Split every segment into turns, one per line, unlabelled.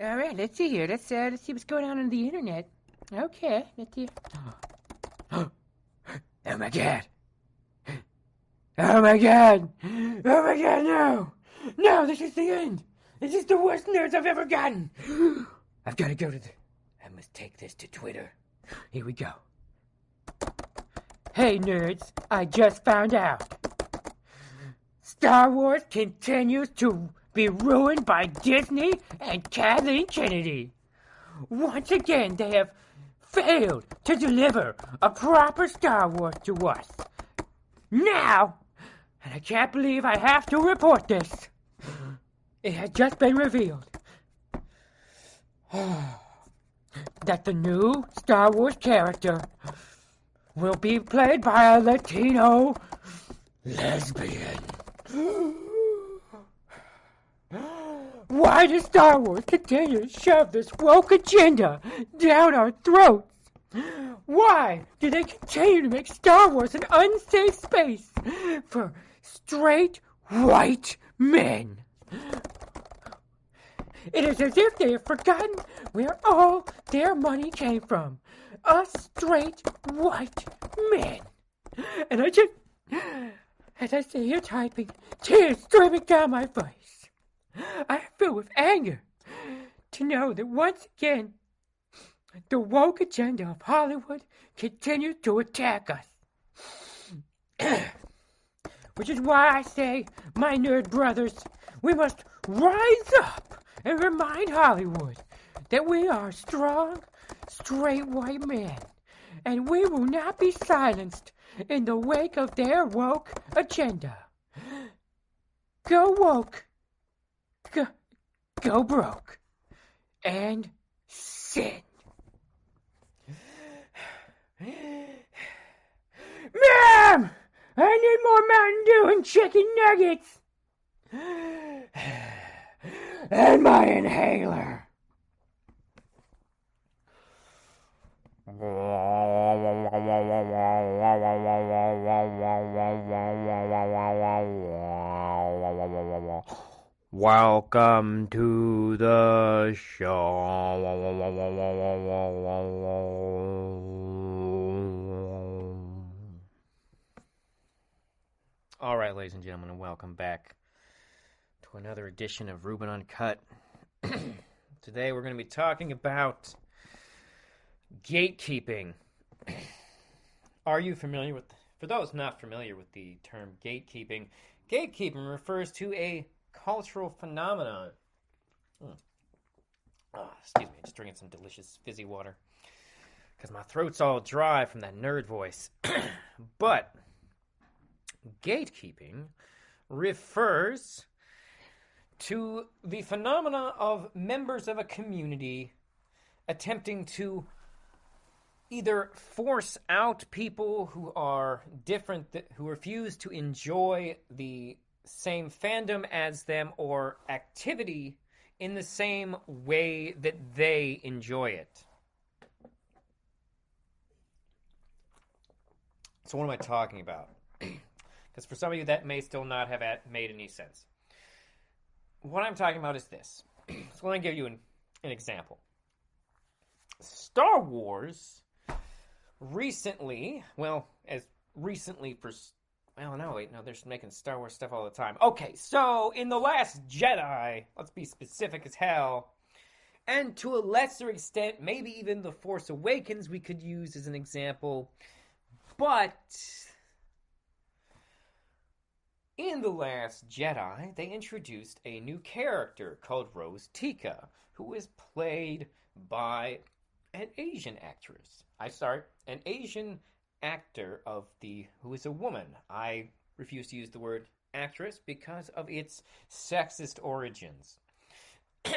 All right, let's see here. Let's uh, let's see what's going on on the internet. Okay, let's see. oh my god! Oh my god! Oh my god! No! No! This is the end. This is the worst nerds I've ever gotten. I've got to go to the. I must take this to Twitter. Here we go. Hey nerds! I just found out. Star Wars continues to be ruined by Disney and Kathleen Kennedy. Once again, they have failed to deliver a proper Star Wars to us. Now, and I can't believe I have to report this, it has just been revealed that the new Star Wars character will be played by a Latino lesbian. Why does Star Wars continue to shove this woke agenda down our throats? Why do they continue to make Star Wars an unsafe space for straight white men? It is as if they have forgotten where all their money came from. Us straight white men. And I just, as I sit here typing, tears streaming down my face. I am filled with anger to know that once again, the woke agenda of Hollywood continues to attack us. Which is why I say, my nerd brothers, we must rise up and remind Hollywood that we are strong, straight white men, and we will not be silenced in the wake of their woke agenda. Go woke, go, go broke, and sin. Ma'am! I need more Mountain Dew and chicken nuggets! and my inhaler. Welcome to the show. All right, ladies and gentlemen, and welcome back to another edition of Ruben Uncut. Today we're going to be talking about gatekeeping. Are you familiar with, for those not familiar with the term gatekeeping, gatekeeping refers to a cultural phenomenon. Mm. Oh, excuse me, just drinking some delicious fizzy water because my throat's all dry from that nerd voice. but gatekeeping refers to the phenomena of members of a community attempting to either force out people who are different, who refuse to enjoy the same fandom as them or activity in the same way that they enjoy it. So, what am I talking about? Because for some of you, that may still not have made any sense. What I'm talking about is this. so, let me give you an, an example. Star Wars recently, well, as recently for well, no, wait, no, they're making Star Wars stuff all the time. Okay, so in The Last Jedi, let's be specific as hell, and to a lesser extent, maybe even The Force Awakens we could use as an example, but in The Last Jedi, they introduced a new character called Rose Tico, who is played by an Asian actress. I start an Asian actor of the who is a woman. I refuse to use the word actress because of its sexist origins.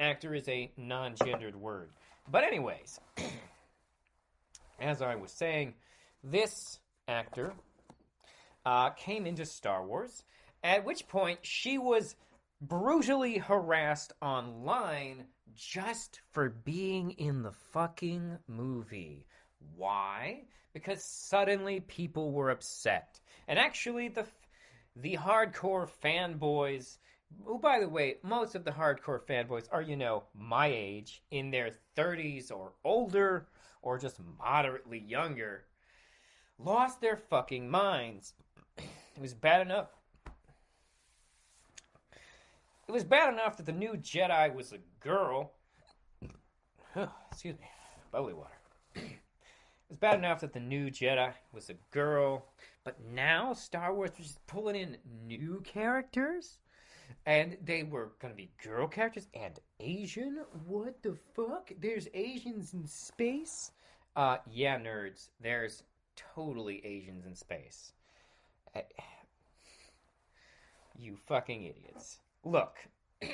actor is a non-gendered word. But anyways, as I was saying, this actor uh, came into Star Wars, at which point she was brutally harassed online just for being in the fucking movie. Why? Because suddenly people were upset. And actually the the hardcore fanboys
Oh, by the way, most of the hardcore fanboys are, you know, my age, in their 30s or older, or just moderately younger, lost their fucking minds. It was bad enough. It was bad enough that the new Jedi was a girl. Excuse me, bubbly water. It was bad enough that the new Jedi was a girl, but now Star Wars was just pulling in new characters? And they were to be girl characters and Asian? What the fuck? There's Asians in space? Uh, yeah, nerds. There's totally Asians in space. I, you fucking idiots. Look.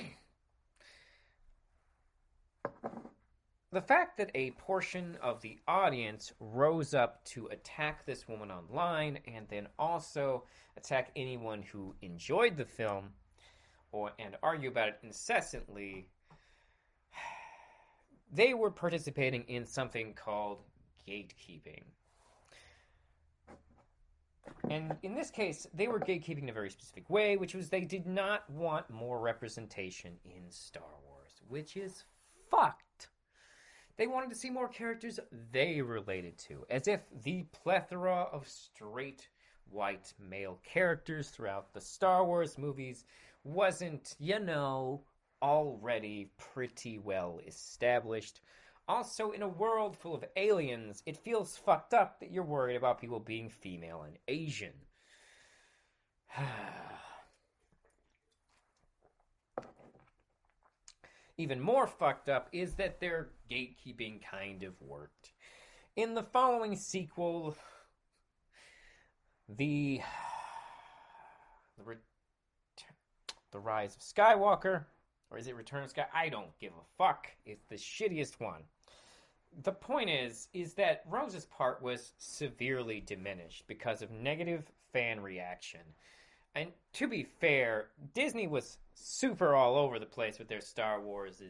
the fact that a portion of the audience rose up to attack this woman online and then also attack anyone who enjoyed the film or and argue about it incessantly they were participating in something called gatekeeping and in this case, they were gatekeeping in a very specific way, which was they did not want more representation in Star Wars, which is fucked. They wanted to see more characters they related to, as if the plethora of straight white male characters throughout the Star Wars movies wasn't, you know, already pretty well established. Also, in a world full of aliens, it feels fucked up that you're worried about people being female and Asian. Even more fucked up is that their gatekeeping kind of worked. In the following sequel, the the, the Rise of Skywalker, or is it Return of Sky? I don't give a fuck. It's the shittiest one the point is is that Rose's part was severely diminished because of negative fan reaction. And to be fair, Disney was super all over the place with their Star Wars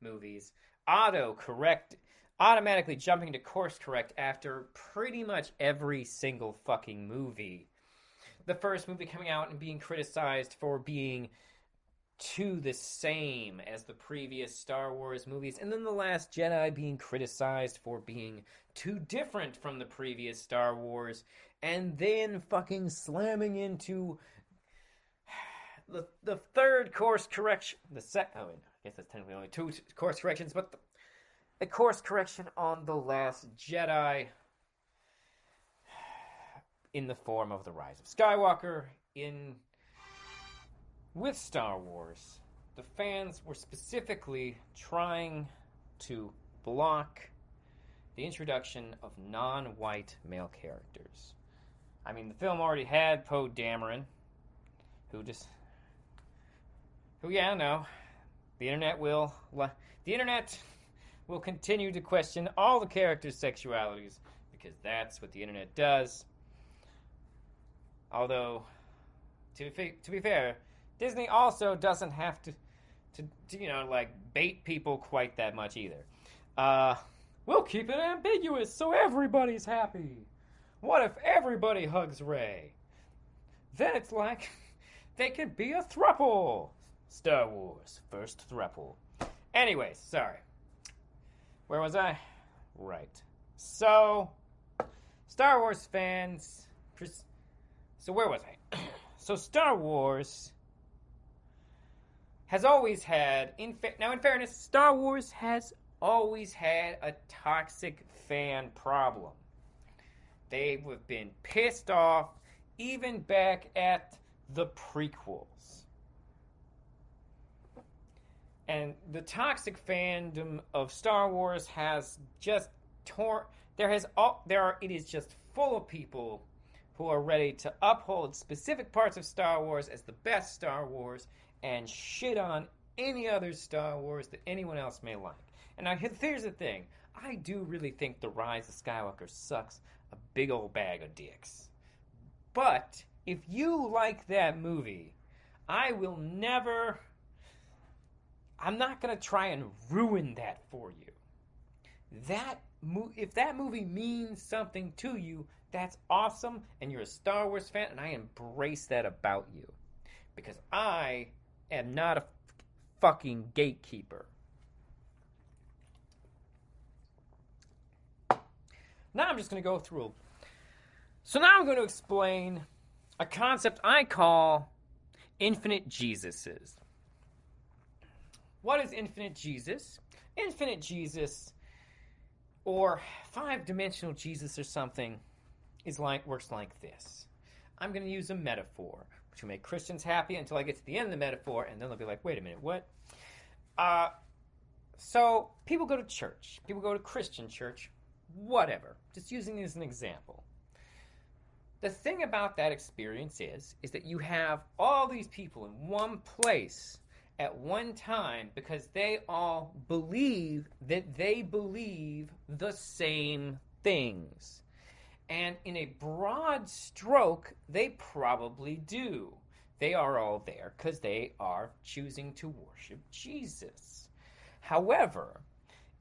movies. Auto correct automatically jumping to course correct after pretty much every single fucking movie. The first movie coming out and being criticized for being to the same as the previous Star Wars movies, and then The Last Jedi being criticized for being too different from the previous Star Wars, and then fucking slamming into the the third course correction. The second. Oh, I guess that's technically only two course corrections, but the, course correction on The Last Jedi in the form of The Rise of Skywalker in with Star Wars, the fans were specifically trying to block the introduction of non white male characters. I mean, the film already had Poe Dameron, who just. who, yeah, know. The internet will. The internet will continue to question all the characters' sexualities because that's what the internet does. Although, to be, to be fair, Disney also doesn't have to, to, to you know, like bait people quite that much either. Uh, we'll keep it ambiguous so everybody's happy. What if everybody hugs Rey? Then it's like they could be a thruple. Star Wars, first thruple. Anyways, sorry. Where was I? Right. So, Star Wars fans. So, where was I? so, Star Wars has always had in fa- now in fairness Star Wars has always had a toxic fan problem. They have been pissed off even back at the prequels. And the toxic fandom of Star Wars has just torn there has all there are it is just full of people who are ready to uphold specific parts of Star Wars as the best Star Wars and shit on any other Star Wars that anyone else may like. And now here's the thing I do really think The Rise of Skywalker sucks a big old bag of dicks. But if you like that movie, I will never. I'm not going to try and ruin that for you. That mo- if that movie means something to you, that's awesome and you're a Star Wars fan and I embrace that about you. Because I am not a fucking gatekeeper. Now I'm just going to go through. So now I'm going to explain a concept I call infinite Jesuses. What is infinite Jesus? Infinite Jesus, or five dimensional Jesus, or something, is like works like this. I'm going to use a metaphor to make Christians happy until I get to the end of the metaphor, and then they'll be like, "Wait a minute, what?" Uh, so people go to church. People go to Christian church. Whatever. Just using it as an example. The thing about that experience is, is that you have all these people in one place at one time because they all believe that they believe the same things. And in a broad stroke, they probably do. They are all there because they are choosing to worship Jesus. However,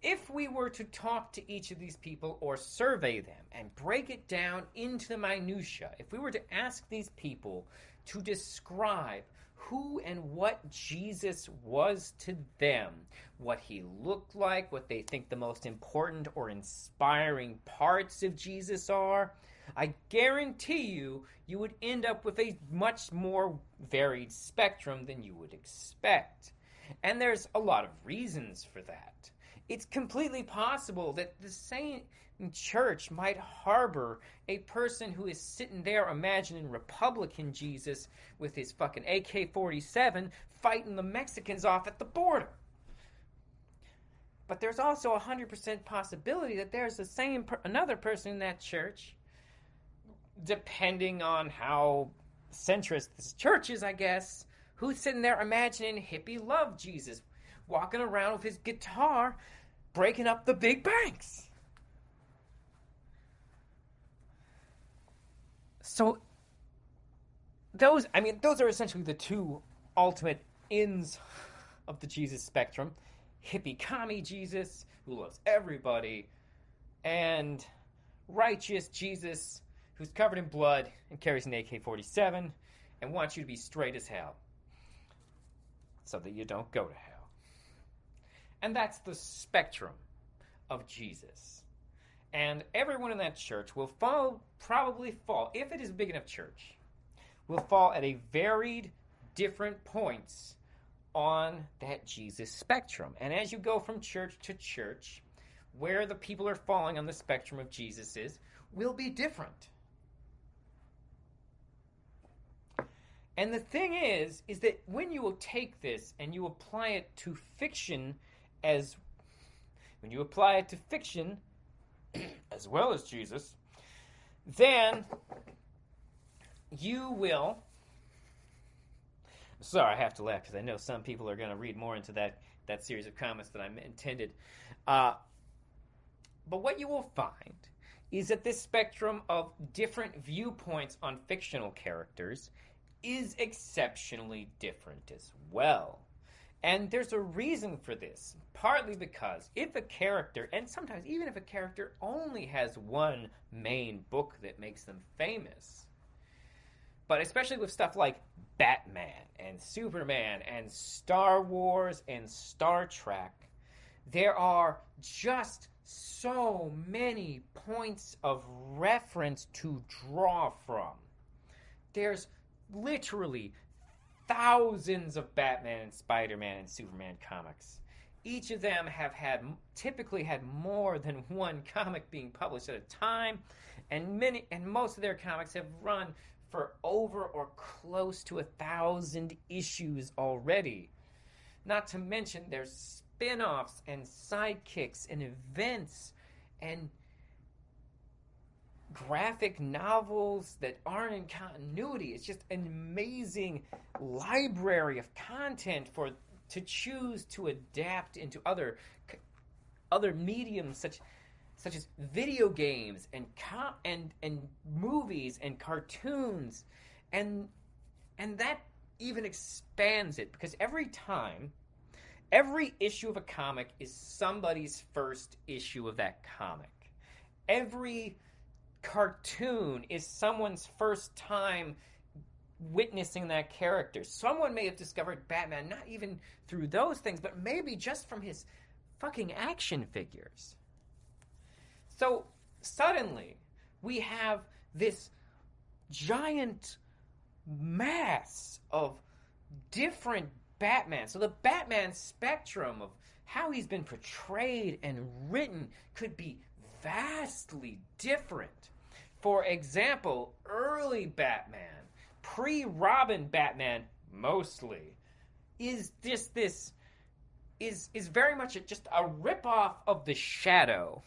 if we were to talk to each of these people or survey them and break it down into the minutia, if we were to ask these people to describe who and what Jesus was to them, what he looked like, what they think the most important or inspiring parts of Jesus are, I guarantee you, you would end up with a much more varied spectrum than you would expect. And there's a lot of reasons for that. It's completely possible that the same church might harbor a person who is sitting there imagining Republican Jesus with his fucking AK 47 fighting the Mexicans off at the border. But there's also a 100% possibility that there's the same per- another person in that church depending on how centrist this church is, I guess, who's sitting there imagining hippie love Jesus walking around with his guitar breaking up the big banks. So those I mean those are essentially the two ultimate ends of the Jesus spectrum. Hippie commie Jesus who loves everybody and righteous Jesus who's covered in blood and carries an AK-47 and wants you to be straight as hell so that you don't go to hell. And that's the spectrum of Jesus. And everyone in that church will fall, probably fall, if it is a big enough church, will fall at a varied different points on that Jesus spectrum. And as you go from church to church, where the people are falling on the spectrum of Jesus is, will be different. And the thing is, is that when you will take this and you apply it to fiction as when you apply it to fiction as well as Jesus, then you will. Sorry, I have to laugh because I know some people are going to read more into that, that series of comments than I intended. Uh, but what you will find is that this spectrum of different viewpoints on fictional characters is exceptionally different as well. And there's a reason for this. Partly because if a character, and sometimes even if a character only has one main book that makes them famous, but especially with stuff like Batman and Superman and Star Wars and Star Trek, there are just so many points of reference to draw from. There's literally thousands of Batman and Spider-Man and Superman comics. Each of them have had typically had more than one comic being published at a time, and many and most of their comics have run for over or close to a thousand issues already. Not to mention their spin-offs and sidekicks and events and graphic novels that aren't in continuity. It's just an amazing library of content for to choose to adapt into other other mediums such such as video games and co- and and movies and cartoons and and that even expands it because every time every issue of a comic is somebody's first issue of that comic every cartoon is someone's first time witnessing that character. Someone may have discovered Batman not even through those things, but maybe just from his fucking action figures. So suddenly, we have this giant mass of different Batman. So the Batman spectrum of how he's been portrayed and written could be vastly different. For example, early Batman, pre Robin Batman mostly, is just this is is very much a, just a ripoff of the Shadow.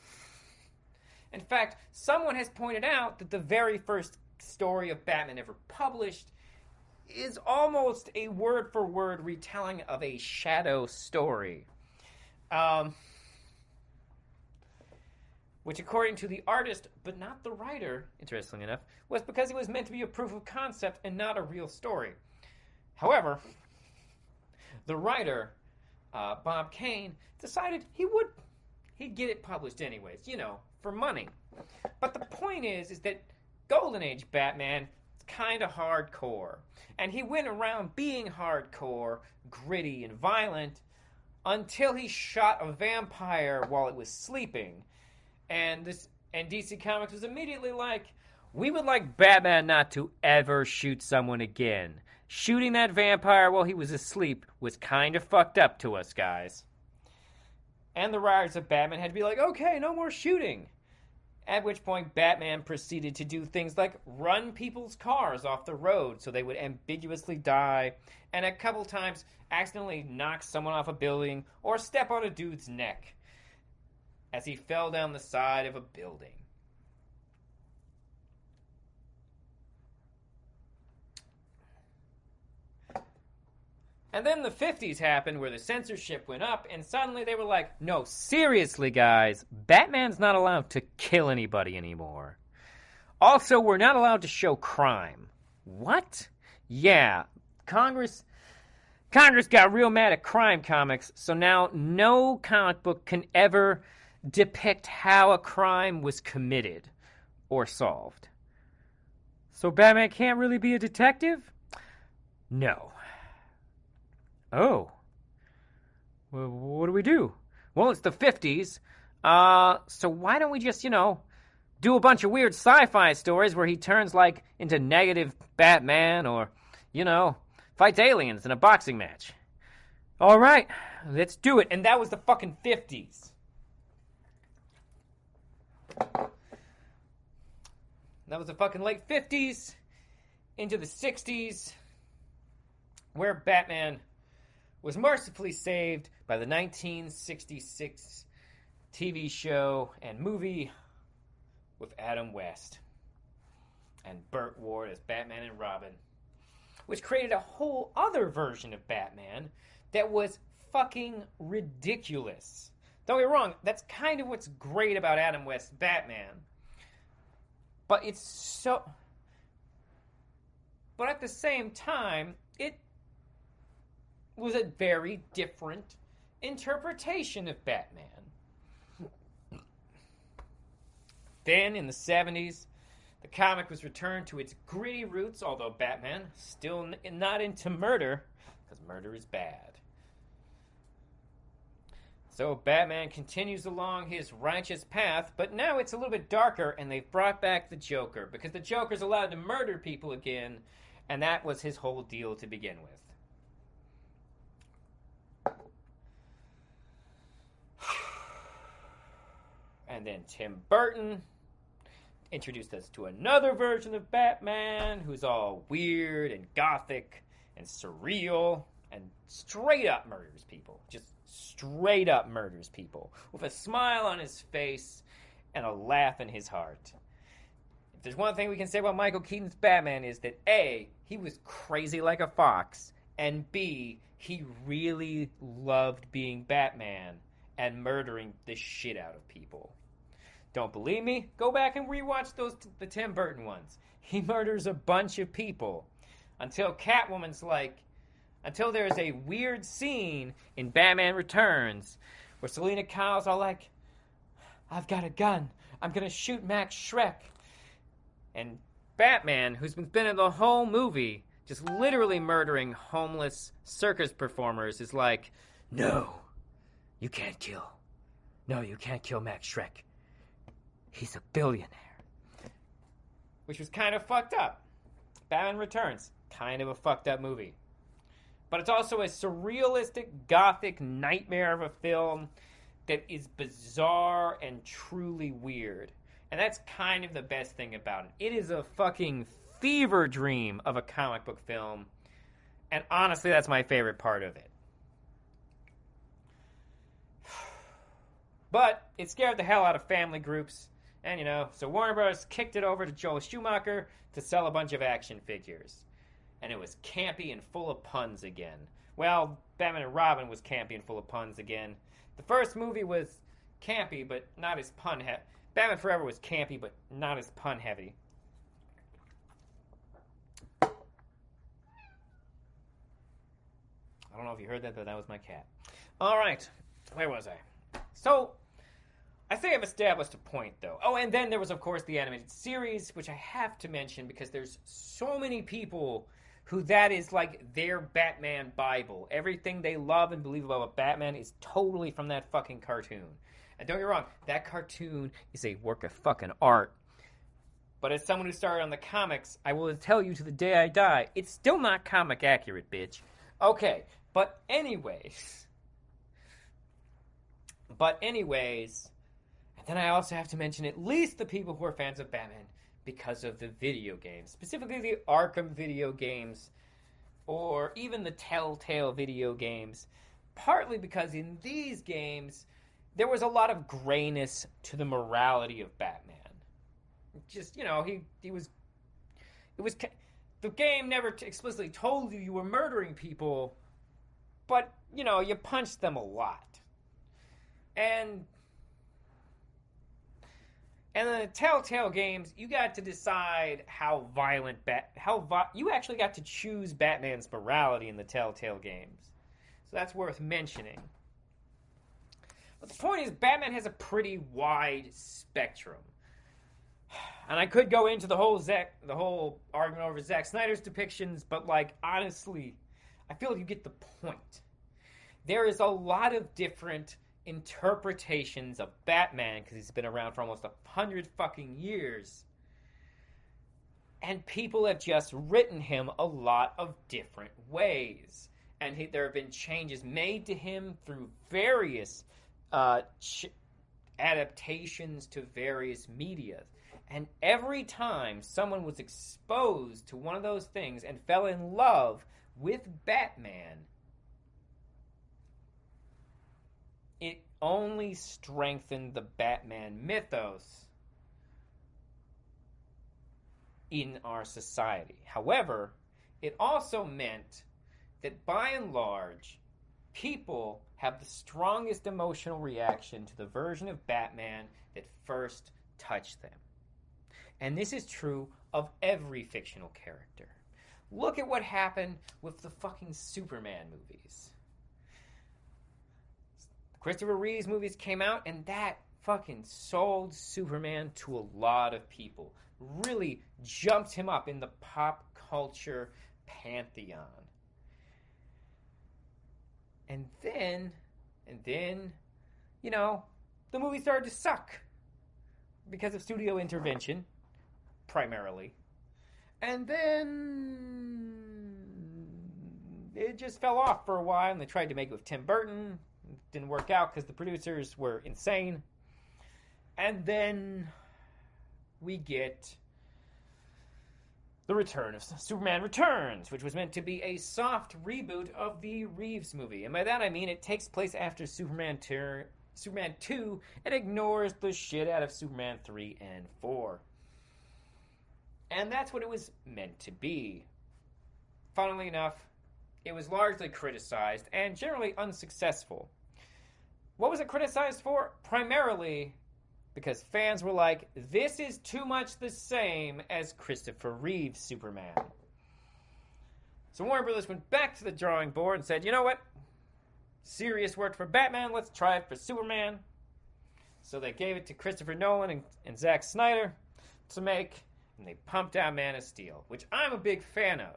In fact, someone has pointed out that the very first story of Batman ever published is almost a word for word retelling of a Shadow story. Um, which, according to the artist, but not the writer, interestingly enough, was because it was meant to be a proof of concept and not a real story. However, the writer, uh, Bob Kane, decided he would he'd get it published anyways, you know, for money. But the point is, is that Golden Age Batman is kind of hardcore, and he went around being hardcore, gritty, and violent until he shot a vampire while it was sleeping and this and DC Comics was immediately like, we would like Batman not to ever shoot someone again. Shooting that vampire while he was asleep was kind of fucked up to us, guys. And the writers of Batman had to be like, okay, no more shooting. At which point, Batman proceeded to do things like run people's cars off the road so they would ambiguously die, and a couple times accidentally knock someone off a building or step on a dude's neck as he fell down the side of a building. And then the 50s happened where the censorship went up, and suddenly they were like, no, seriously, guys, Batman's not allowed to kill anybody anymore. Also, we're not allowed to show crime. What? Yeah, Congress. Congress got real mad at crime comics, so now no comic book can ever depict how a crime was committed or solved. So Batman can't really be a detective? No. Oh. Well, what do we do? Well, it's the 50s. Uh, so why don't we just, you know, do a bunch of weird sci-fi stories where he turns like into negative Batman or, you know, fights aliens in a boxing match. All right, let's do it. And that was the fucking 50s. That was the fucking late 50s into the 60s, where Batman was mercifully saved by the 1966 TV show and movie with Adam West and Burt Ward as Batman and Robin, which created a whole other version of Batman that was fucking ridiculous. Don't get wrong, that's kind of what's great about Adam West's Batman. But it's so. But at the same time, it was a very different interpretation of Batman. Then, in the 70s, the comic was returned to its gritty roots, although Batman still not into murder, because murder is bad. So Batman continues along his righteous path, but now it's a little bit darker, and they've brought back the Joker because the Joker's allowed to murder people again, and that was his whole deal to begin with. And then Tim Burton introduced us to another version of Batman who's all weird and gothic and surreal and straight up murders people. Just straight up murders people with a smile on his face and a laugh in his heart. If there's one thing we can say about Michael Keaton's Batman is that A, he was crazy like a fox, and B, he really loved being Batman and murdering the shit out of people. Don't believe me? Go back and rewatch those the Tim Burton ones. He murders a bunch of people until Catwoman's like, until there's a weird scene in Batman Returns where Selina Kyle's all like, I've got a gun. I'm going to shoot Max Shreck. And Batman, who's been spending the whole movie just literally murdering homeless circus performers is like, no, you can't kill. No, you can't kill Max Shreck. He's a billionaire. Which was kind of fucked up. Batman Returns, kind of a fucked up movie. But it's also a surrealistic, gothic nightmare of a film that is bizarre and truly weird. And that's kind of the best thing about it. It is a fucking fever dream of a comic book film. And honestly, that's my favorite part of it. But it scared the hell out of family groups. And, you know, so Warner Bros. kicked it over to Joel Schumacher to sell a bunch of action figures. And it was campy and full of puns again. Well, Batman and Robin was campy and full of puns again. The first movie was campy, but not as pun heavy. Batman Forever was campy, but not as pun heavy. I don't know if you heard that, but that was my cat. All right, where was I? So, I think I've established a point, though. Oh, and then there was, of course, the animated series, which I have to mention because there's so many people who that is like their Batman Bible. Everything they love and believe about Batman is totally from that fucking cartoon. And don't get wrong, that cartoon is a work of fucking art. But as someone who started on the comics, I will tell you to the day I die, it's still not comic accurate, bitch. Okay, but anyways. But anyways, and then I also have to mention at least the people who are fans of Batman because of the video games, specifically the Arkham video games or even the Telltale video games, partly because in these games there was a lot of grayness to the morality of Batman. Just, you know, he he was it was the game never t- explicitly told you you were murdering people, but you know, you punched them a lot. And and in the Telltale games, you got to decide how violent bat how vi- you actually got to choose Batman's morality in the Telltale games. So that's worth mentioning. But the point is, Batman has a pretty wide spectrum, and I could go into the whole Zack, the whole argument over Zack Snyder's depictions, but like honestly, I feel you get the point. There is a lot of different interpretations of Batman because he's been around for almost a hundred fucking years. And people have just written him a lot of different ways. And he, there have been changes made to him through various uh, ch- adaptations to various media. And every time someone was exposed to one of those things and fell in love with Batman, it only strengthened the Batman mythos in our society. However, it also meant that by and large, people have the strongest emotional reaction to the version of Batman that first touched them. And this is true of every fictional character. Look at what happened with the fucking Superman movies. Christopher Reeve's movies came out, and that fucking sold Superman to a lot of people. Really jumped him up in the pop culture pantheon. And then, and then, you know, the movie started to suck because of studio intervention, primarily. And then it just fell off for a while, and they tried to make it with Tim Burton didn't work out because the producers were insane. And then we get the return of Superman Returns, which was meant to be a soft reboot of the Reeves movie. And by that I mean it takes place after Superman 2, Superman 2 and ignores the shit out of Superman 3 and 4. And that's what it was meant to be. Funnily enough, it was largely criticized and generally unsuccessful. What was it criticized for? Primarily because fans were like, this is too much the same as Christopher Reeve's Superman. So Warner Brothers went back to the drawing board and said, you know what? Serious work for Batman, let's try it for Superman. So they gave it to Christopher Nolan and, and Zack Snyder to make, and they pumped out Man of Steel, which I'm a big fan of.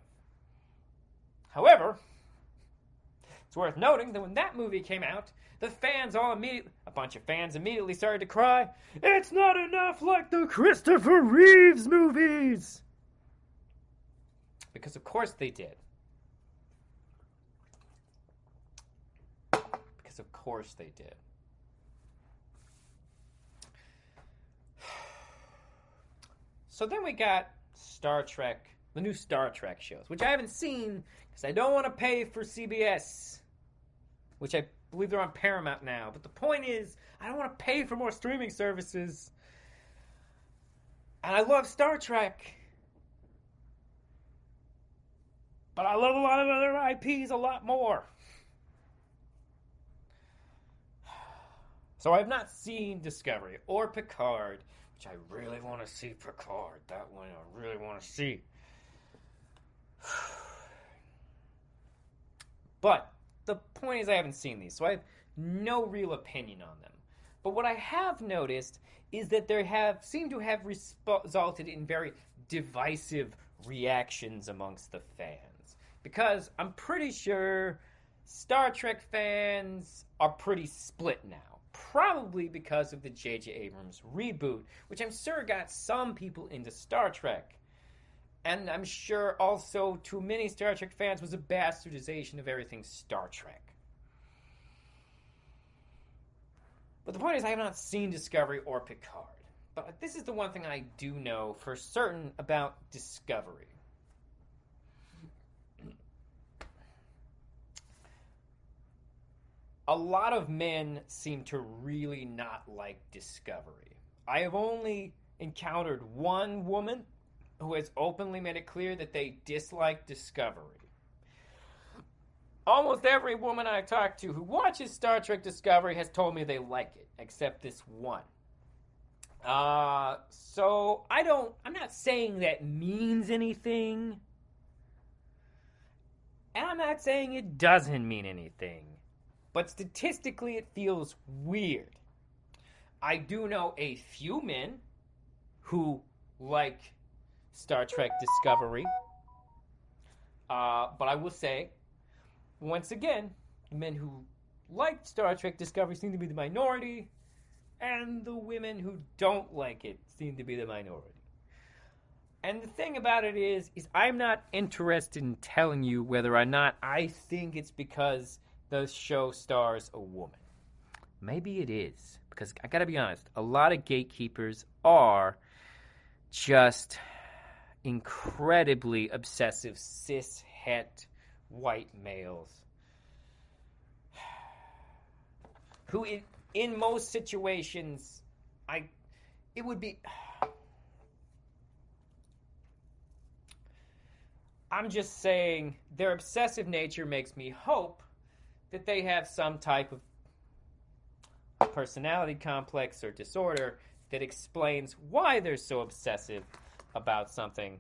However, it's worth noting that when that movie came out, the fans all immediately, a bunch of fans immediately started to cry, It's not enough like the Christopher Reeves movies! Because of course they did. Because of course they did. So then we got Star Trek, the new Star Trek shows, which I haven't seen because I don't want to pay for CBS, which I believe they're on Paramount now. But the point is, I don't want to pay for more streaming services. And I love Star Trek. But I love a lot of other IPs a lot more. So I have not seen Discovery or Picard, which I really want to see Picard. That one I really want to see. But the point is, I haven't seen these, so I have no real opinion on them. But what I have noticed is that they have seem to have resulted in very divisive reactions amongst the fans. Because I'm pretty sure Star Trek fans are pretty split now. Probably because of the J.J. Abrams reboot, which I'm sure got some people into Star Trek. And I'm sure also to many Star Trek fans was a bastardization of everything Star Trek. But the point is, I have not seen Discovery or Picard. But this is the one thing I do know for certain about Discovery. A lot of men seem to really not like Discovery. I have only encountered one woman who has openly made it clear that they dislike Discovery. Almost every woman I talk to who watches Star Trek Discovery has told me they like it, except this one. Uh, so I don't, I'm not saying that means anything. And I'm not saying it doesn't mean anything. But statistically, it feels weird. I do know a few men who like Star Trek Discovery. Uh, but I will say, once again, men who like Star Trek Discovery seem to be the minority, and the women who don't like it seem to be the minority. And the thing about it is, is I'm not interested in telling you whether or not I think it's because the show stars a woman. Maybe it is, because I gotta be honest, a lot of gatekeepers are just incredibly obsessive cis het white males. Who in, in most situations i it would be i'm just saying their obsessive nature makes me hope that they have some type of personality complex or disorder that explains why they're so obsessive about something,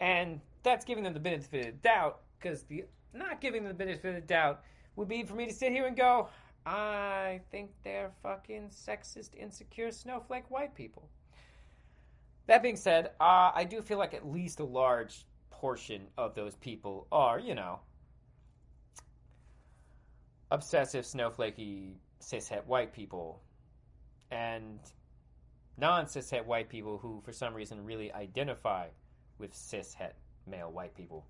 and that's giving them the benefit of the doubt. Because the not giving them the benefit of the doubt would be for me to sit here and go, I think they're fucking sexist, insecure, snowflake white people. That being said, uh, I do feel like at least a large portion of those people are, you know, obsessive, snowflakey, cishet white people. And non cishet white people who, for some reason, really identify with cishet male white people.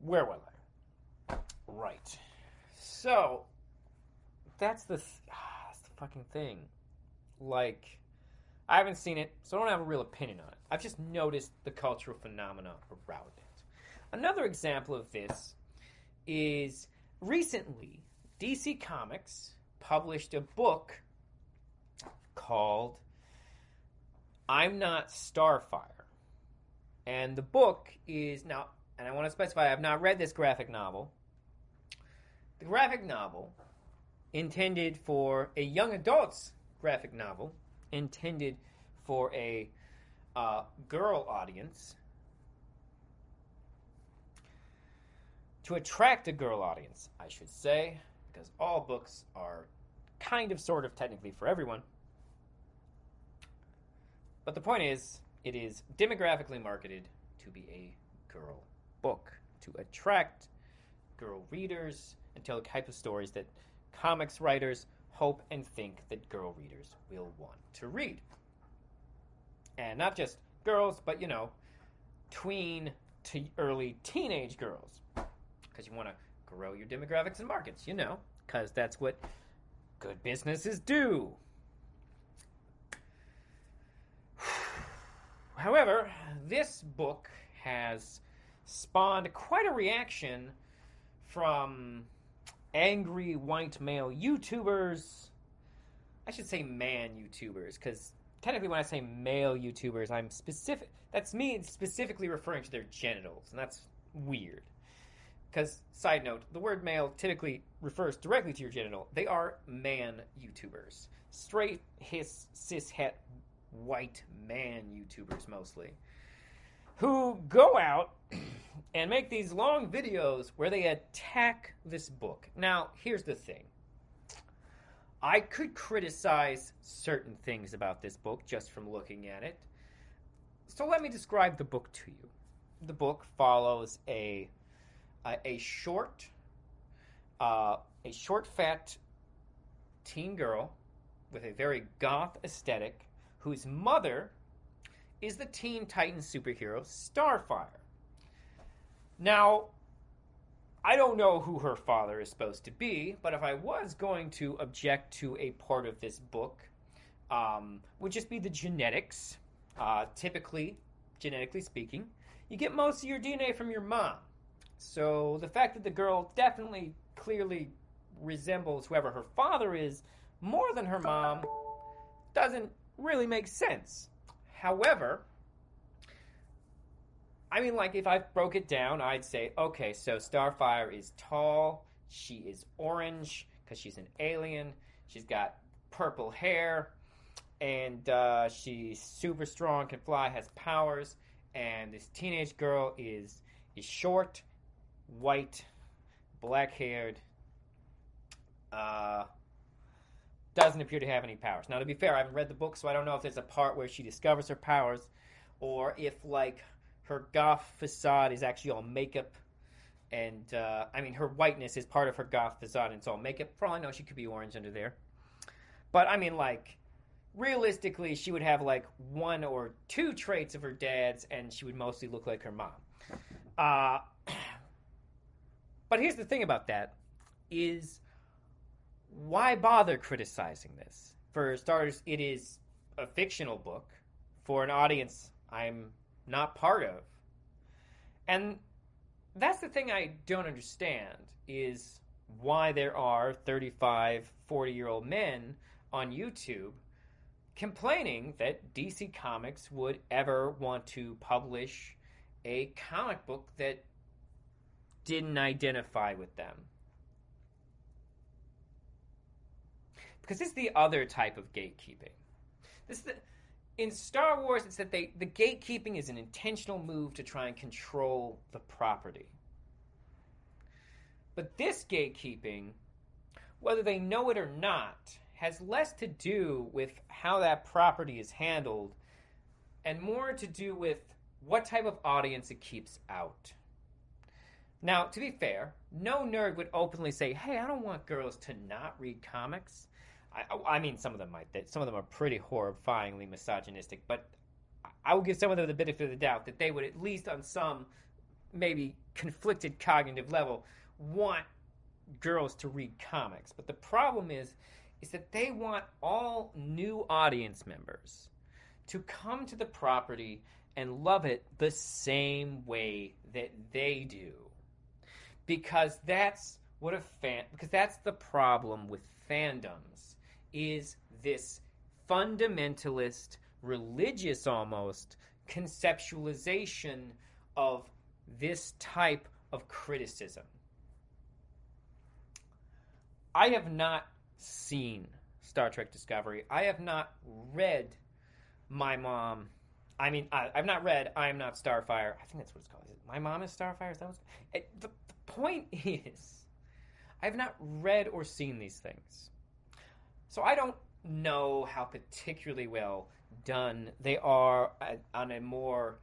Where was I? Right. So, that's the, th- ah, that's the fucking thing. Like, I haven't seen it, so I don't have a real opinion on it. I've just noticed the cultural phenomena around it. Another example of this is recently DC Comics published a book called I'm Not Starfire. And the book is now, and I want to specify, I've not read this graphic novel. The graphic novel, intended for a young adult's graphic novel, intended for a uh, girl audience, to attract a girl audience, I should say because all books are kind of, sort of, technically for everyone. But the point is, it is demographically marketed to be a girl book to attract girl readers and tell the type of stories that comics writers hope and think that girl readers will want to read. And not just girls, but you know, tween to early teenage girls. Because you want to grow your demographics and markets, you know, because that's what good businesses do. However, this book has spawned quite a reaction from angry white male YouTubers. I should say man YouTubers, because technically, when I say male YouTubers, I'm specific. That's me specifically referring to their genitals, and that's weird. Because, side note, the word male typically refers directly to your genital. They are man YouTubers. Straight, his, cis, het, white man YouTubers mostly. Who go out and make these long videos where they attack this book. Now, here's the thing I could criticize certain things about this book just from looking at it. So let me describe the book to you. The book follows a a, a short, uh, a short, fat teen girl with a very goth aesthetic, whose mother is the Teen Titans superhero Starfire. Now, I don't know who her father is supposed to be, but if I was going to object to a part of this book, um, would just be the genetics. Uh, typically, genetically speaking, you get most of your DNA from your mom. So the fact that the girl definitely, clearly resembles whoever her father is more than her mom doesn't really make sense. However, I mean, like, if I broke it down, I'd say, okay, so Starfire is tall, she is orange, because she's an alien, she's got purple hair, and uh, she's super strong, can fly, has powers, and this teenage girl is is short, white, black haired, uh, doesn't appear to have any powers. Now, to be fair, I haven't read the book, so I don't know if there's a part where she discovers her powers, or if like her goth facade is actually all makeup, and uh, I mean her whiteness is part of her goth facade, and it's all makeup. For all I know, she could be orange under there. But I mean, like realistically, she would have like one or two traits of her dad's, and she would mostly look like her mom. Uh, but here's the thing about that: is why bother criticizing this? For starters, it is a fictional book for an audience I'm not part of. And that's the thing I don't understand is why there are 35, 40 year old men on YouTube complaining that DC Comics would ever want to publish a comic book that didn't identify with them. because this is the other type of gatekeeping. This is the, in Star Wars, it's that they the gatekeeping is an intentional move to try and control the property. But this gatekeeping, whether they know it or not, has less to do with how that property is handled and more to do with what type of audience it keeps out. Now, to be fair, no nerd would openly say, hey, I don't want girls to not read comics. I, oh, I mean, some of them might. Some of them are pretty horrifyingly misogynistic, but I will give some of them the benefit of the doubt that they would at least, on some maybe conflicted cognitive level, want girls to read comics. But the problem is, is that they want all new audience members to come to the property and love it the same way that they do, because that's what a fan. Because that's the problem with fandoms is this fundamentalist, religious almost, conceptualization of this type of criticism. I have not seen Star Trek Discovery. I have not read My Mom. I mean, I, have not read I Am Not Starfire. I think that's what it's called. My Mom is Starfire? Is that what's it, the, point is, I have not read or seen these things. So I don't know how particularly well done. They are on a more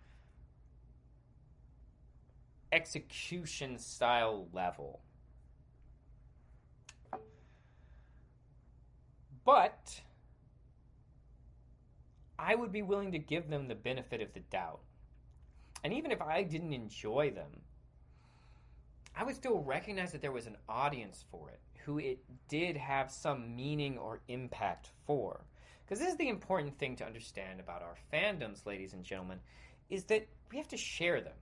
execution style level. But I would be willing to give them the benefit of the doubt. And even if I didn't enjoy them, I would still recognize that there was an audience for it who it did have some meaning or impact for. Because this is the important thing to understand about our fandoms, ladies and gentlemen, is that we have to share them.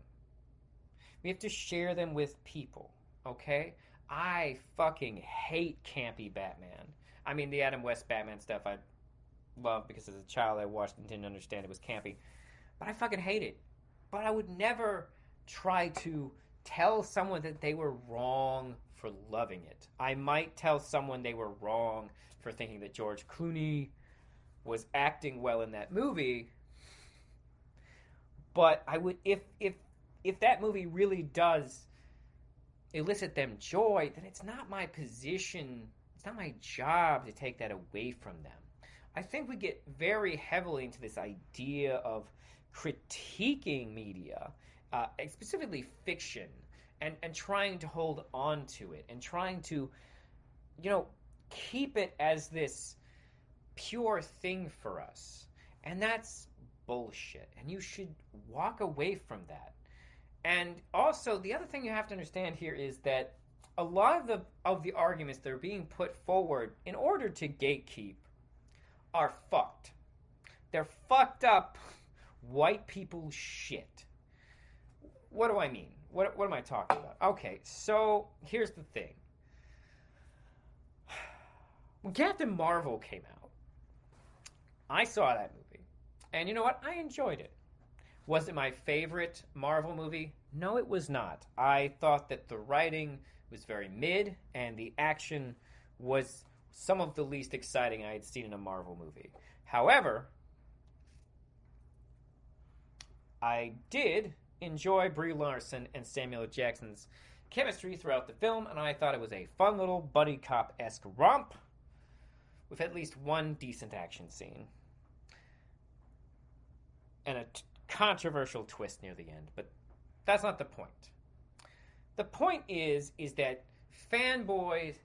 We have to share them with people, okay? I fucking hate campy Batman. I mean, the Adam West Batman stuff I love because as a child I watched and didn't understand it was campy. But I fucking hate it. But I would never try to tell someone that they were wrong for loving it. I might tell someone they were wrong for thinking that George Clooney was acting well in that movie. But I would if if if that movie really does elicit them joy, then it's not my position, it's not my job to take that away from them. I think we get very heavily into this idea of critiquing media, uh, specifically fiction, and, and trying to hold on to it and trying to, you know, keep it as this pure thing for us. And that's bullshit. And you should walk away from that. And also, the other thing you have to understand here is that a lot of the of the arguments that are being put forward in order to gatekeep are fucked. They're fucked up white people shit. What do I mean? What, what am I talking about? Okay, so here's the thing. When Captain Marvel came out, I saw that movie. And you know what? I enjoyed it. Was it my favorite Marvel movie? No, it was not. I thought that the writing was very mid and the action was some of the least exciting I had seen in a Marvel movie. However, I did enjoy Brie Larson and Samuel Jackson's chemistry throughout the film, and I thought it was a fun little buddy cop esque romp with at least one decent action scene and a t- controversial twist near the end. But that's not the point. The point is, is that fanboys.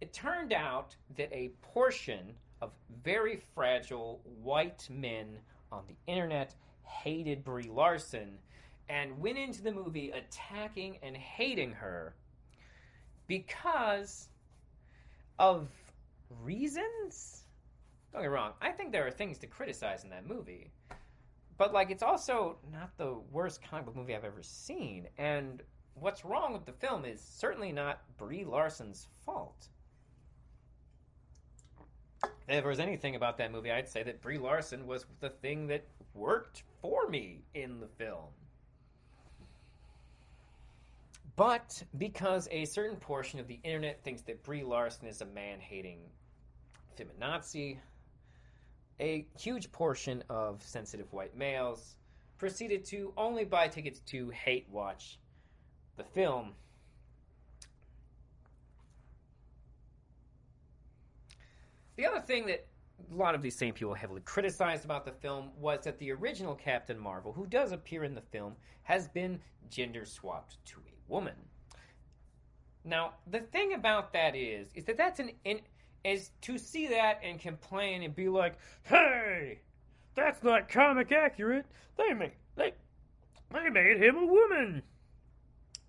It turned out that a portion of very fragile white men on the internet hated Brie Larson and went into the movie attacking and hating her because of reasons. Don't get me wrong, I think there are things to criticize in that movie. But like it's also not the worst comic book movie I've ever seen. And what's wrong with the film is certainly not Brie Larson's fault. If there was anything about that movie, I'd say that Brie Larson was the thing that worked for me in the film. But because a certain portion of the internet thinks that Brie Larson is a man hating feminazi, a huge portion of sensitive white males proceeded to only buy tickets to hate watch the film. The other thing that a lot of these same people heavily criticized about the film was that the original Captain Marvel, who does appear in the film, has been gender swapped to woman. Now, the thing about that is, is that that's an in, is to see that and complain and be like, "Hey, that's not comic accurate. They made they they made him a woman."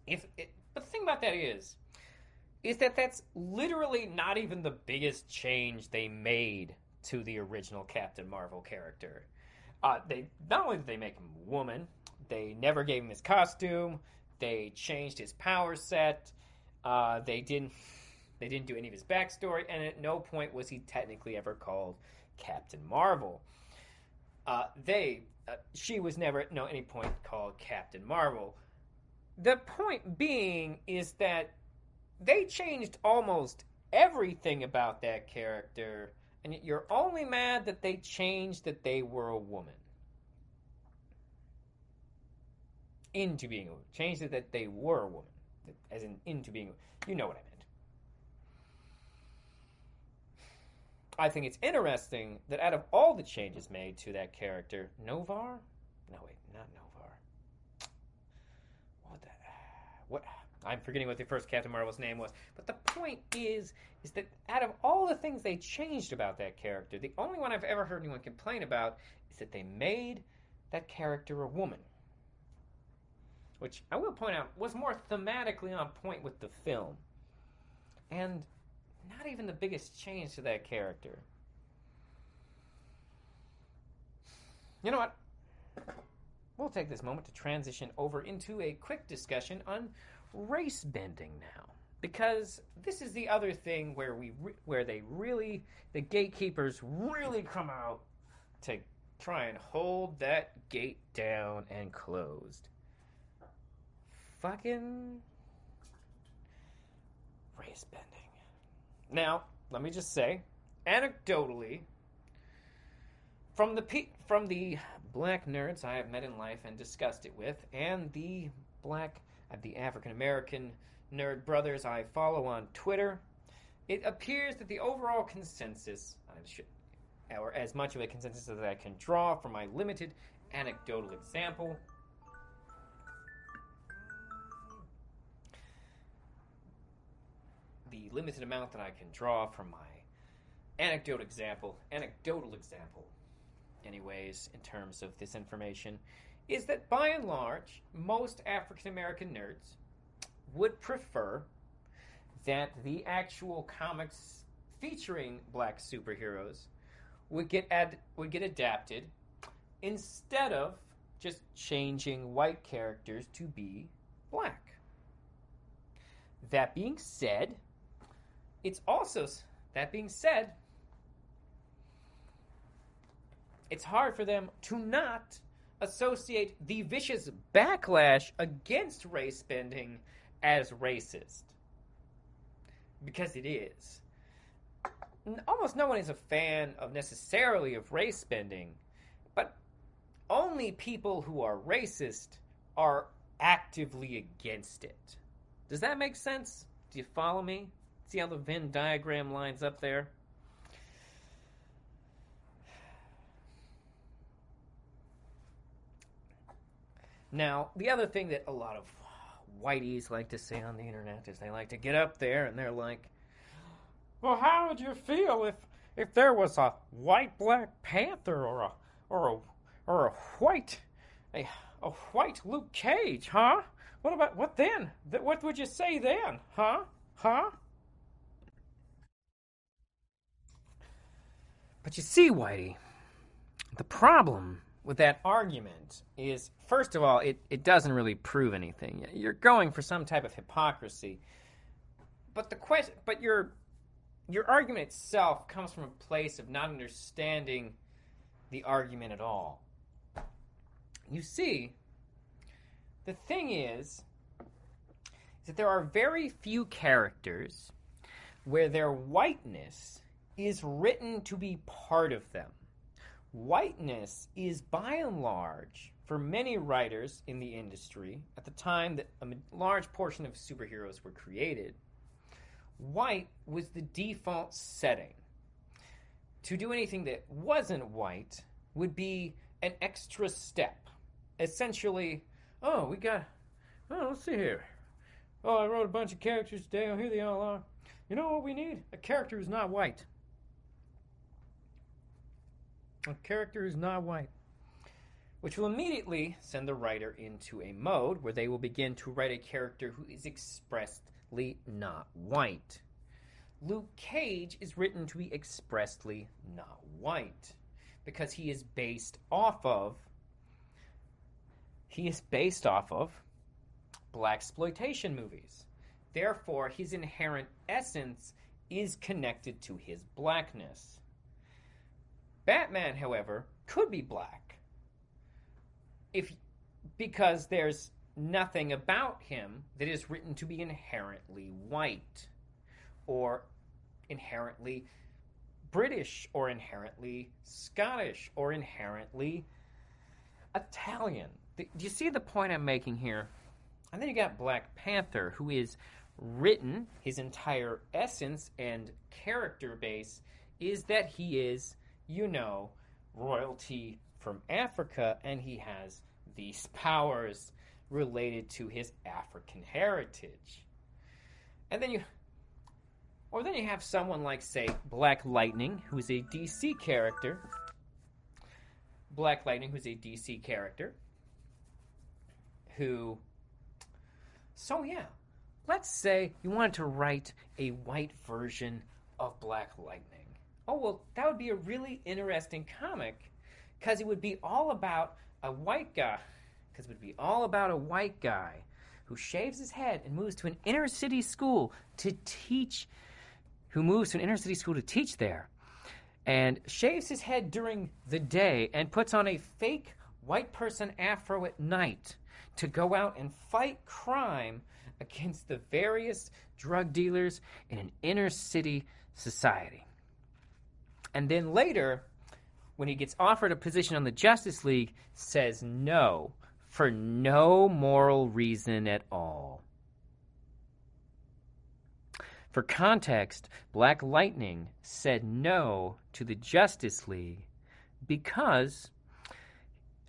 If it, but the thing about that is, is that that's literally not even the biggest change they made to the original Captain Marvel character. Uh, they not only did they make him a woman, they never gave him his costume. They changed his power set. Uh, they didn't. They didn't do any of his backstory, and at no point was he technically ever called Captain Marvel. Uh, they, uh, she was never at no any point called Captain Marvel. The point being is that they changed almost everything about that character, and you're only mad that they changed that they were a woman. Into being a woman. Changed it that they were a woman. As in, into being, you know what I meant. I think it's interesting that out of all the changes made to that character, Novar? No, wait, not Novar. What the? What? I'm forgetting what the first Captain Marvel's name was. But the point is, is that out of all the things they changed about that character, the only one I've ever heard anyone complain about is that they made that character a woman. Which I will point out was more thematically on point with the film. And not even the biggest change to that character. You know what? We'll take this moment to transition over into a quick discussion on race bending now. Because this is the other thing where we re- where they really the gatekeepers really come out to try and hold that gate down and closed. Fucking race bending. Now, let me just say, anecdotally, from the pe- from the black nerds I have met in life and discussed it with, and the black, uh, the African American nerd brothers I follow on Twitter, it appears that the overall consensus, or as much of a consensus as I can draw from my limited anecdotal example, the limited amount that I can draw from my anecdote example, anecdotal example, anyways, in terms of this information, is that by and large, most African American nerds would prefer that the actual comics featuring black superheroes would get ad- would get adapted instead of just changing white characters to be black. That being said, it's also that being said, it's hard for them to not associate the vicious backlash against race bending as racist. Because it is. Almost no one is a fan of necessarily of race bending, but only people who are racist are actively against it. Does that make sense? Do you follow me? See how the Venn diagram lines up there? Now, the other thing that a lot of whiteys like to say on the internet is they like to get up there and they're like, "Well, how would you feel if if there was a white Black Panther or a or a or a white a, a white Luke Cage, huh? What about what then? Th- what would you say then, huh? Huh?" But you see, Whitey, the problem with that argument is, first of all, it, it doesn't really prove anything. You're going for some type of hypocrisy. But the question, but your your argument itself comes from a place of not understanding the argument at all. You see, the thing is, is that there are very few characters where their whiteness is written to be part of them. Whiteness is by and large, for many writers in the industry, at the time that a large portion of superheroes were created, white was the default setting. To do anything that wasn't white would be an extra step. Essentially, oh, we got, oh, let's see here. Oh, I wrote a bunch of characters today. Oh, here they all are. You know what we need? A character who's not white. A character who's not white. Which will immediately send the writer into a mode where they will begin to write a character who is expressly not white. Luke Cage is written to be expressly not white because he is based off of he is based off of blaxploitation movies. Therefore, his inherent essence is connected to his blackness. Batman, however, could be black. If because there's nothing about him that is written to be inherently white or inherently British or inherently Scottish or inherently Italian. Do you see the point I'm making here? And then you got Black Panther, who is written, his entire essence and character base is that he is, you know, royalty from Africa and he has these powers related to his African heritage. And then you or then you have someone like say Black Lightning who's a DC character. Black Lightning who's a DC character who so yeah, let's say you wanted to write a white version of Black Lightning. Oh, well, that would be a really interesting comic because it would be all about a white guy. Because it would be all about a white guy who shaves his head and moves to an inner city school to teach, who moves to an inner city school to teach there, and shaves his head during the day and puts on a fake white person afro at night to go out and fight crime against the various drug dealers in an inner city society. And then later, when he gets offered a position on the Justice League, says no for no moral reason at all. For context, Black Lightning said no to the Justice League because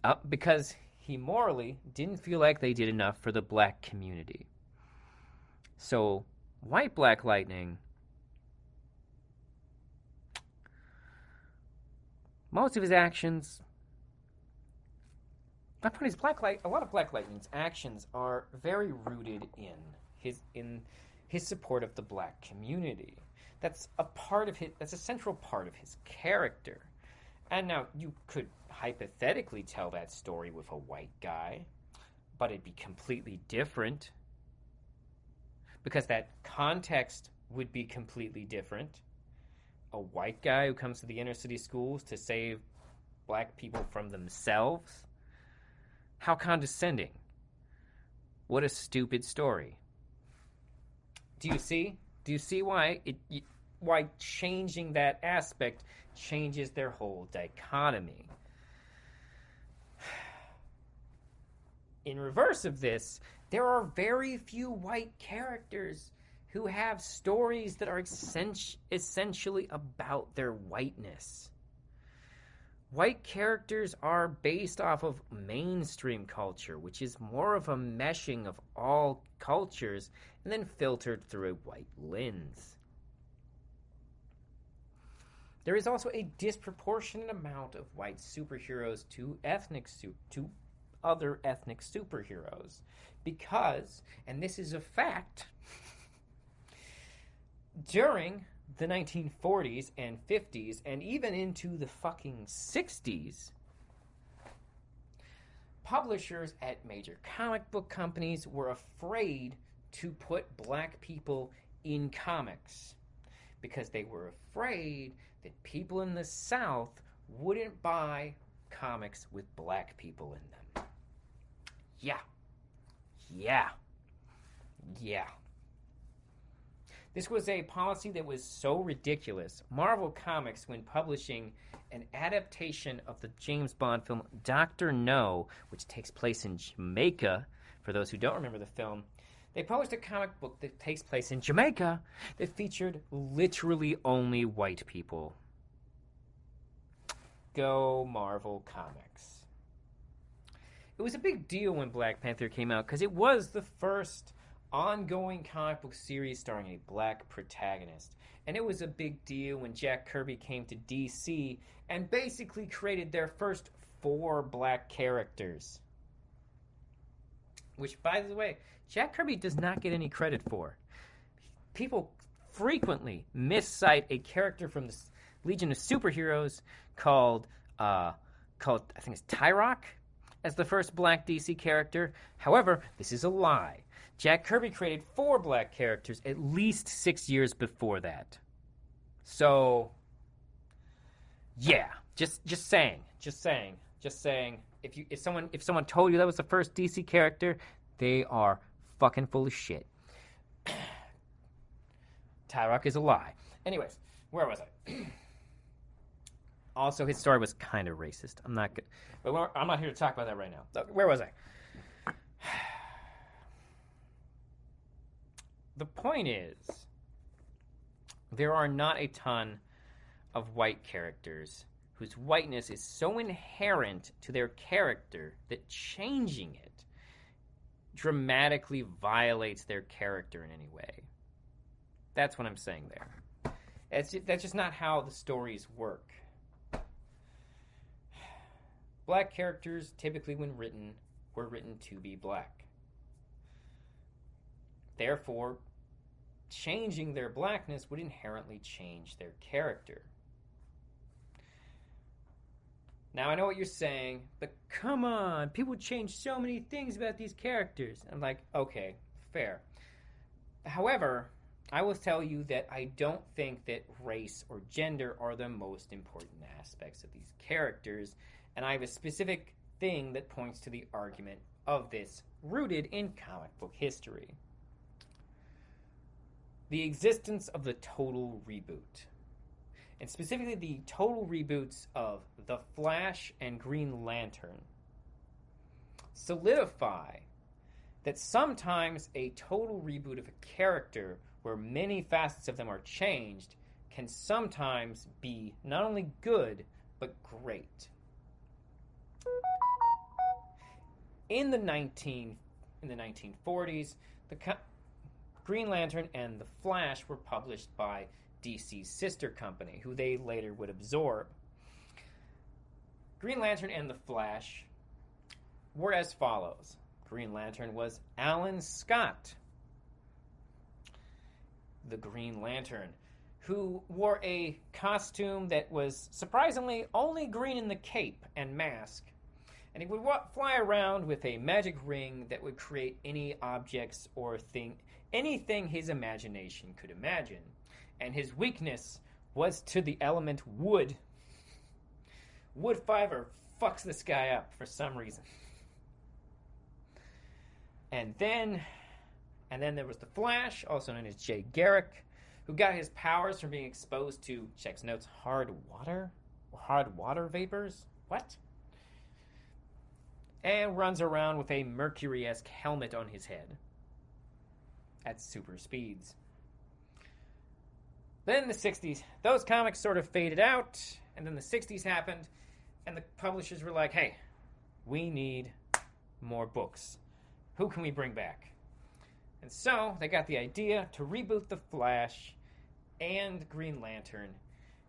uh, because he morally didn't feel like they did enough for the black community. So, white Black Lightning most of his actions my point is black light a lot of black lightning's actions are very rooted in his in his support of the black community. That's a part of his that's a central part of his character. And now you could hypothetically tell that story with a white guy but it'd be completely different because that context would be completely different a white guy who comes to the inner city schools to save black people from themselves? How condescending. What a stupid story. Do you see? Do you see why it why changing that aspect changes their whole dichotomy? In reverse of this, there are very few white characters who have stories that are essentially about their whiteness. White characters are based off of mainstream culture, which is more of a meshing of all cultures and then filtered through a white lens. There is also a disproportionate amount of white superheroes to ethnic su- to other ethnic superheroes because, and this is a fact, during the 1940s and 50s and even into the fucking 60s, publishers at major comic book companies were afraid to put black people in comics because they were afraid that people in the South wouldn't buy comics with black people in them. Yeah. Yeah. Yeah. This was a policy that was so ridiculous. Marvel Comics, when publishing an adaptation of the James Bond film Doctor No, which takes place in Jamaica, for those who don't remember the film, they published a comic book that takes place in Jamaica that featured literally only white people. Go Marvel Comics. It was a big deal when Black Panther came out because it was the first ongoing comic book series starring a black protagonist. And it was a big deal when Jack Kirby came to DC and basically created their first four black characters. Which, by the way, Jack Kirby does not get any credit for. People frequently miscite a character from the Legion of Superheroes called, uh, called I think it's Tyroc as the first black DC character. However, this is a lie. Jack Kirby created four black characters at least six years before that. So, yeah, just just saying, just saying, just saying. If you if someone if someone told you that was the first DC character, they are fucking full of shit. Tyroc is a lie. Anyways, where was I? also, his story was kind of racist. I'm not good, but I'm not here to talk about that right now. Where was I? The point is, there are not a ton of white characters whose whiteness is so inherent to their character that changing it dramatically violates their character in any way. That's what I'm saying there. It's, that's just not how the stories work. Black characters, typically when written, were written to be black. Therefore, changing their blackness would inherently change their character. Now I know what you're saying, but come on, people change so many things about these characters. I'm like, okay, fair. However, I will tell you that I don't think that race or gender are the most important aspects of these characters, and I have a specific thing that points to the argument of this rooted in comic book history. The existence of the total reboot and specifically the total reboots of The Flash and Green Lantern, solidify that sometimes a total reboot of a character where many facets of them are changed can sometimes be not only good but great. In the 19 in the 1940s, the Green Lantern and the Flash were published by DC's sister company, who they later would absorb. Green Lantern and the Flash were as follows Green Lantern was Alan Scott, the Green Lantern, who wore a costume that was surprisingly only green in the cape and mask. And he would fly around with a magic ring that would create any objects or thing, anything his imagination could imagine and his weakness was to the element wood. Wood fiber fucks this guy up for some reason. And then, and then there was the Flash, also known as Jay Garrick, who got his powers from being exposed to, checks notes, hard water? Hard water vapors? What? And runs around with a Mercury esque helmet on his head at super speeds. Then the 60s, those comics sort of faded out, and then the 60s happened, and the publishers were like, hey, we need more books. Who can we bring back? And so they got the idea to reboot The Flash and Green Lantern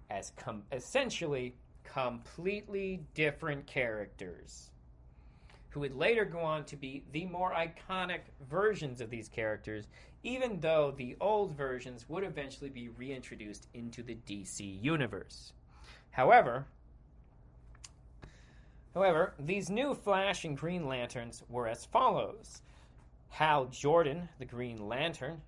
as com- essentially completely different characters who would later go on to be the more iconic versions of these characters, even though the old versions would eventually be reintroduced into the DC universe. However, however, these new Flash and Green Lanterns were as follows. Hal Jordan, the Green Lantern,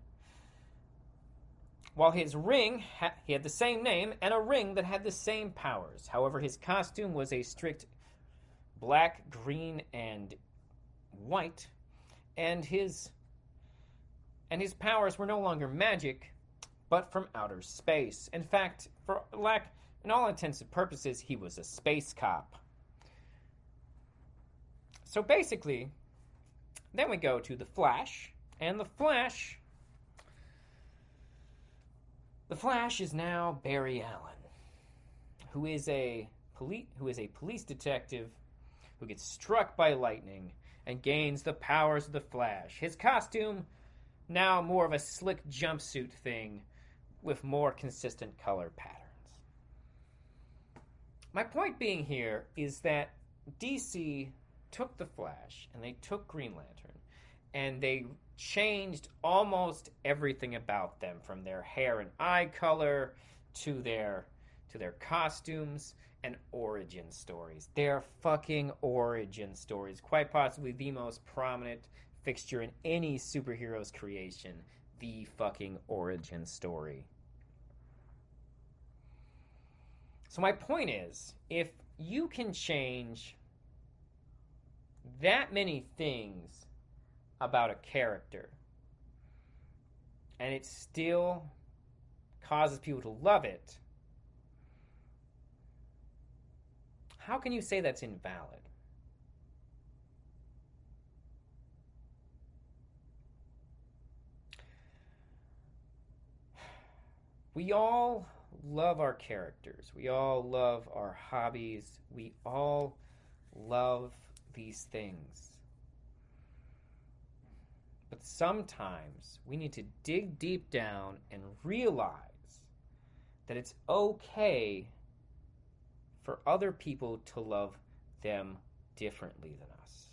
while his ring, ha- he had the same name and a ring that had the same powers. However, his costume was a strict black, green, and white, and his and his powers were no longer magic, but from outer space. In fact, for lack in all intents and purposes, he was a space cop. So basically, then we go to the Flash, and the Flash the Flash is now Barry Allen, who is a police who is a police detective who gets struck by lightning and gains the powers of the Flash. His costume now more of a slick jumpsuit thing with more consistent color patterns. My point being here is that DC took the Flash and they took Green Lantern and they changed almost everything about them from their hair and eye color to their to their costumes and origin stories. They are fucking origin stories, quite possibly the most prominent fixture in any superhero's creation, the fucking origin story. So my point is, if you can change that many things about a character and it still causes people to love it, how can you say that's invalid? We all love our characters. We all love our hobbies. We all love these things. But sometimes we need to dig deep down and realize that it's okay for other people to love them differently than us.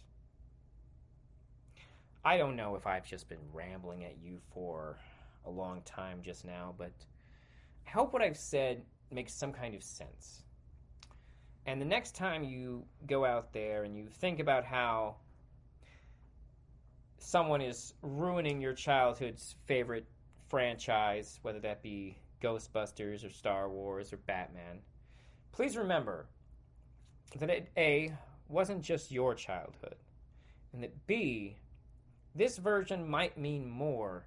I don't know if I've just been rambling at you for a long time just now, but I hope what I've said makes some kind of sense. And the next time you go out there and you think about how someone is ruining your childhood's favorite franchise, whether that be Ghostbusters or Star Wars or Batman, please remember that it A wasn't just your childhood, and that B this version might mean more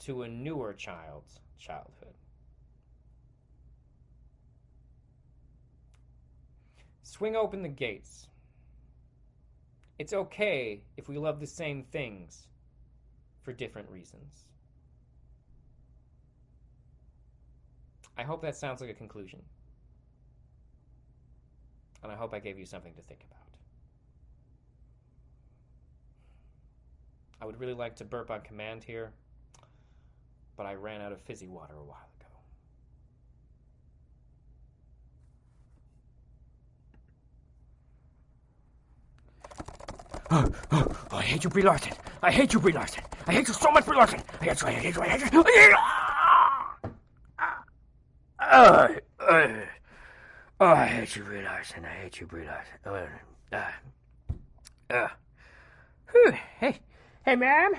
to a newer child's childhood. Swing open the gates. It's okay if we love the same things for different reasons. I hope that sounds like a conclusion. And I hope I gave you something to think about. I would really like to burp on command here, but I ran out of fizzy water a while ago.
Oh, oh, oh, I hate you, Brie Larson. I hate you, Brie Larson. I hate you so much, Brie Larson. I hate you, I hate you, I hate you. I hate you. Uh, uh, oh, I hate you, Brie Larson. I hate you, Brie Larson. Uh, uh, uh. Whew. Hey, hey, ma'am.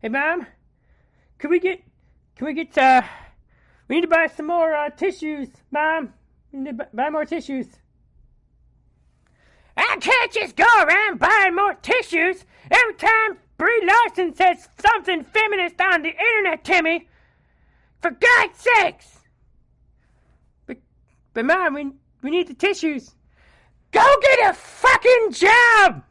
Hey, ma'am. Can we get, can we get, uh, we need to buy some more, uh, tissues, ma'am. We need to buy more tissues. I can't just go around buying more tissues every time Brie Larson says something feminist on the internet, Timmy. For God's sakes! But, but Mom, we, we need the tissues. Go get a fucking job!